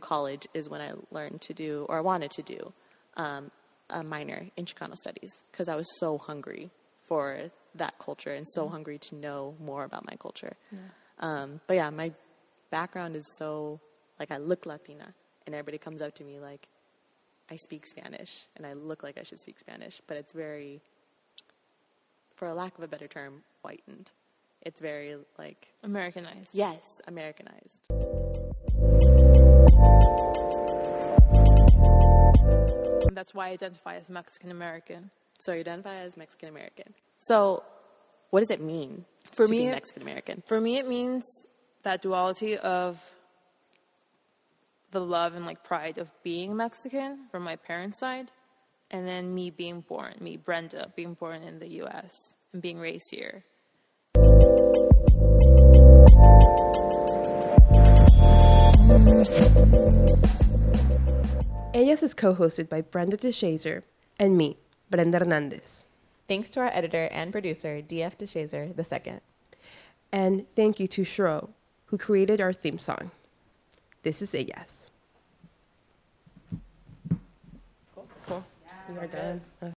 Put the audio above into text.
college is when I learned to do, or I wanted to do, um, a minor in Chicano studies because I was so hungry for that culture and so hungry to know more about my culture. Um, but yeah, my background is so like I look Latina, and everybody comes up to me like I speak Spanish, and I look like I should speak Spanish, but it's very, for a lack of a better term, whitened. It's very like Americanized. yes, Americanized. And that's why I identify as Mexican American. So you identify as Mexican American. So, what does it mean For to me, be Mexican American? For me, it means that duality of the love and like pride of being Mexican from my parents' side, and then me being born, me Brenda being born in the U.S. and being raised here. Ellas is co hosted by Brenda DeShazer and me, Brenda Hernandez. Thanks to our editor and producer, DF DeShazer II. And thank you to Shro, who created our theme song. This is Ellas. Cool. We are done.